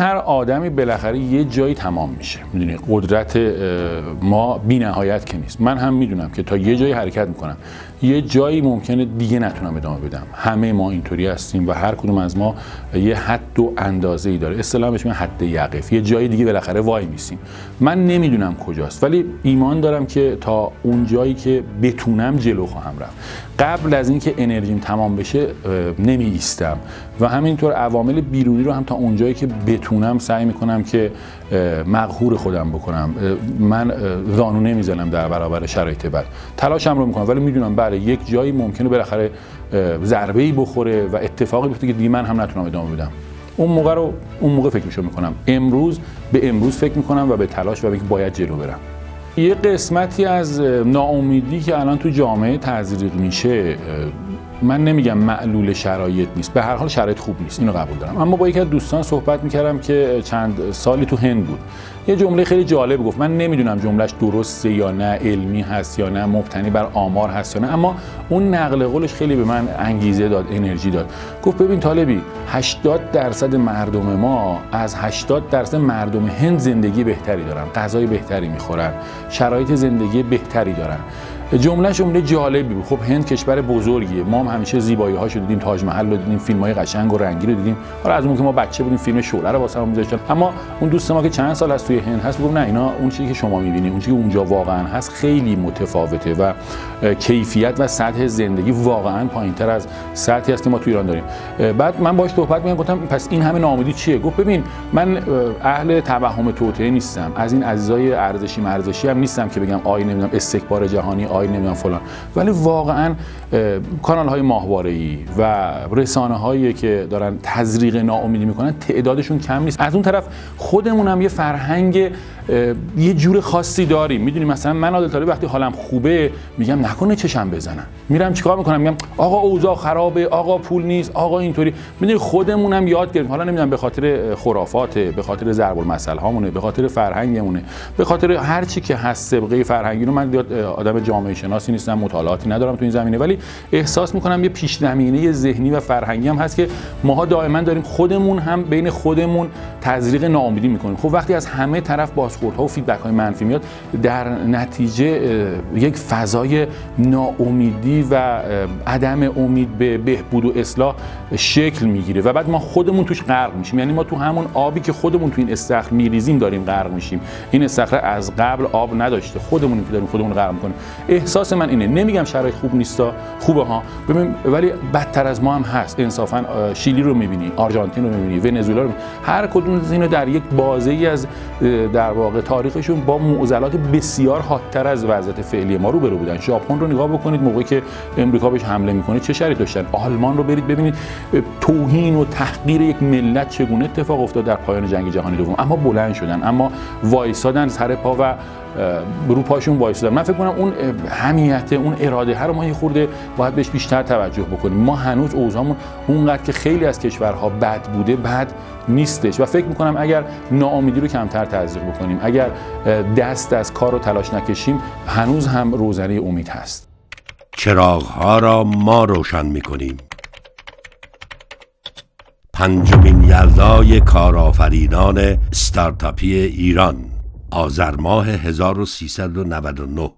هر آدمی بالاخره یه جایی تمام میشه. می‌دونی؟ قدرت ما بی نهایت که نیست. من هم می‌دونم که تا یه جایی حرکت می‌کنم. یه جایی ممکنه دیگه نتونم ادامه بدم. همه ما اینطوری هستیم و هر کدوم از ما یه حد و اندازه ای داره اصطلاحش میگن حد یقف. یه جایی دیگه بالاخره وای میسیم. من نمی‌دونم کجاست. ولی ایمان دارم که تا اون جایی که بتونم جلو خواهم رفت. قبل از اینکه انرژیم تمام بشه نمی ایستم و همینطور عوامل بیرونی رو هم تا اونجایی که بتونم سعی می‌کنم که مغهور خودم بکنم. من زانو نمی‌زنم در برابر شرایط بد تلاشم رو می‌کنم ولی می‌دونم بله یک جایی ممکنه بالاخره ضربه ای بخوره و اتفاقی بیفته که دیگه من هم نتونم ادامه بدم. اون موقع رو اون موقع فکرشو می‌کنم. امروز به امروز فکر می‌کنم و به تلاش و به باید جلو برم. یه قسمتی از ناامیدی که الان تو جامعه تزریق میشه من نمیگم معلول شرایط نیست. به هر حال شرایط خوب نیست. اینو قبول دارم. اما با یکی از دوستان صحبت می‌کردم که چند سالی تو هند بود. یه جمله خیلی جالب گفت. من نمی‌دونم جملهش درسته یا نه علمی هست یا نه مبتنی بر آمار هست یا نه. اما اون نقل قولش خیلی به من انگیزه داد انرژی داد. گفت ببین طالبی 80 درصد مردم ما از 80 درصد مردم هند زندگی بهتری دارن. غذای بهتری می‌خورن. شرایط زندگی بهتری دارن. جمله جمله جالبی بود. خب هند کشور بزرگیه. ما هم همیشه زیبایی هاشو دیدیم تاج محل رو دیدیم فیلم های قشنگ و رنگی رو دیدیم. حالا از اون که ما بچه بودیم فیلم شعله رو واسه میذاشتن. اما اون دوست ما که چند سال از توی هند هست گفت نه اینا اون چیزی که شما می‌بینید اون چیزی که اونجا واقعا هست خیلی متفاوته و کیفیت و سطح زندگی واقعا پایینتر از سطحی است که ما تو ایران داریم. بعد من باش صحبت می‌کردم گفتم پس این همه ناامیدی چیه؟ گفت ببین من اهل توهم توطئه نیستم. از این عزیزای ارزشی مرزشی هم نیستم که بگم آی نمی‌دونم استکبار جهانی آی نمی‌دونم فلان. ولی واقعا کانال های ماهواره ای و رسانه هایی که دارن تزریق ناامیدی می‌کنن تعدادشون کم نیست. از اون طرف خودمون هم یه فرهنگ یه جور خاصی داریم. می‌دونی مثلا من عادل وقتی حالم خوبه میگم نکنه چشم بزنن. میرم چیکار می‌کنم؟ میگم آقا اوضاع خرابه آقا پول نیست آقا اینطوری. می‌دونی خودمونم یاد گرفتیم. حالا نمی‌دونم به خاطر خرافاته به خاطر ضرب المثل هامونه به خاطر فرهنگمونه به خاطر هر چی که هست سابقه فرهنگی رو من آدم جامعه شناسی نیستم مطالعاتی ندارم تو این زمینه ولی احساس می‌کنم یه پیش زمینه ذهنی و فرهنگی هم هست که ماها دائما داریم خودمون هم بین خودمون تزریق ناامیدی می‌کنیم. خب وقتی از همه طرف بازخوردها و فیدبک های منفی میاد در نتیجه یک فضای ناامیدی و عدم امید به بهبود و اصلاح شکل می‌گیره و بعد ما خودمون توش غرق میشیم. یعنی ما تو همون آبی که خودمون تو این استخر میریزیم داریم غرق میشیم. این استخر از قبل آب نداشته. خودمون که داریم خودمون غرق می‌کنیم. احساس من اینه. نمیگم شرایط خوب نیستا خوبه ها. ببین ولی بدتر از ما هم هست. انصافا شیلی رو می‌بینی آرژانتین رو می‌بینی ونزوئلا رو می‌بینی. هر کدوم از اینا در یک بازه ای از در واقع تاریخشون با معضلات بسیار حادتر از وضعیت فعلی ما رو برو بودن. ژاپن رو نگاه بکنید موقعی که امریکا بهش حمله می‌کنه چه شرایطی داشتن؟ آلمان رو برید ببینید. توهین و تحقیر یک ملت چگونه اتفاق افتاد در پایان جنگ جهانی دوم. اما بلند شدن اما وایسادن سر پا و رو پاشون وایسادن. من فکر کنم اون همیت اون اراده هر ما یه خورده باید بهش بیشتر توجه بکنیم. ما هنوز اوضاعمون اونقدر که خیلی از کشورها بد بوده بد نیستش. و فکر می‌کنم اگر ناامیدی رو کمتر تزریق بکنیم اگر دست از کار رو تلاش نکشیم هنوز هم روزنه امید هست. چراغ ها را ما روشن می‌کنیم. پنجمین یلدای کارآفرینان استارتاپی ایران آذر ماه 1399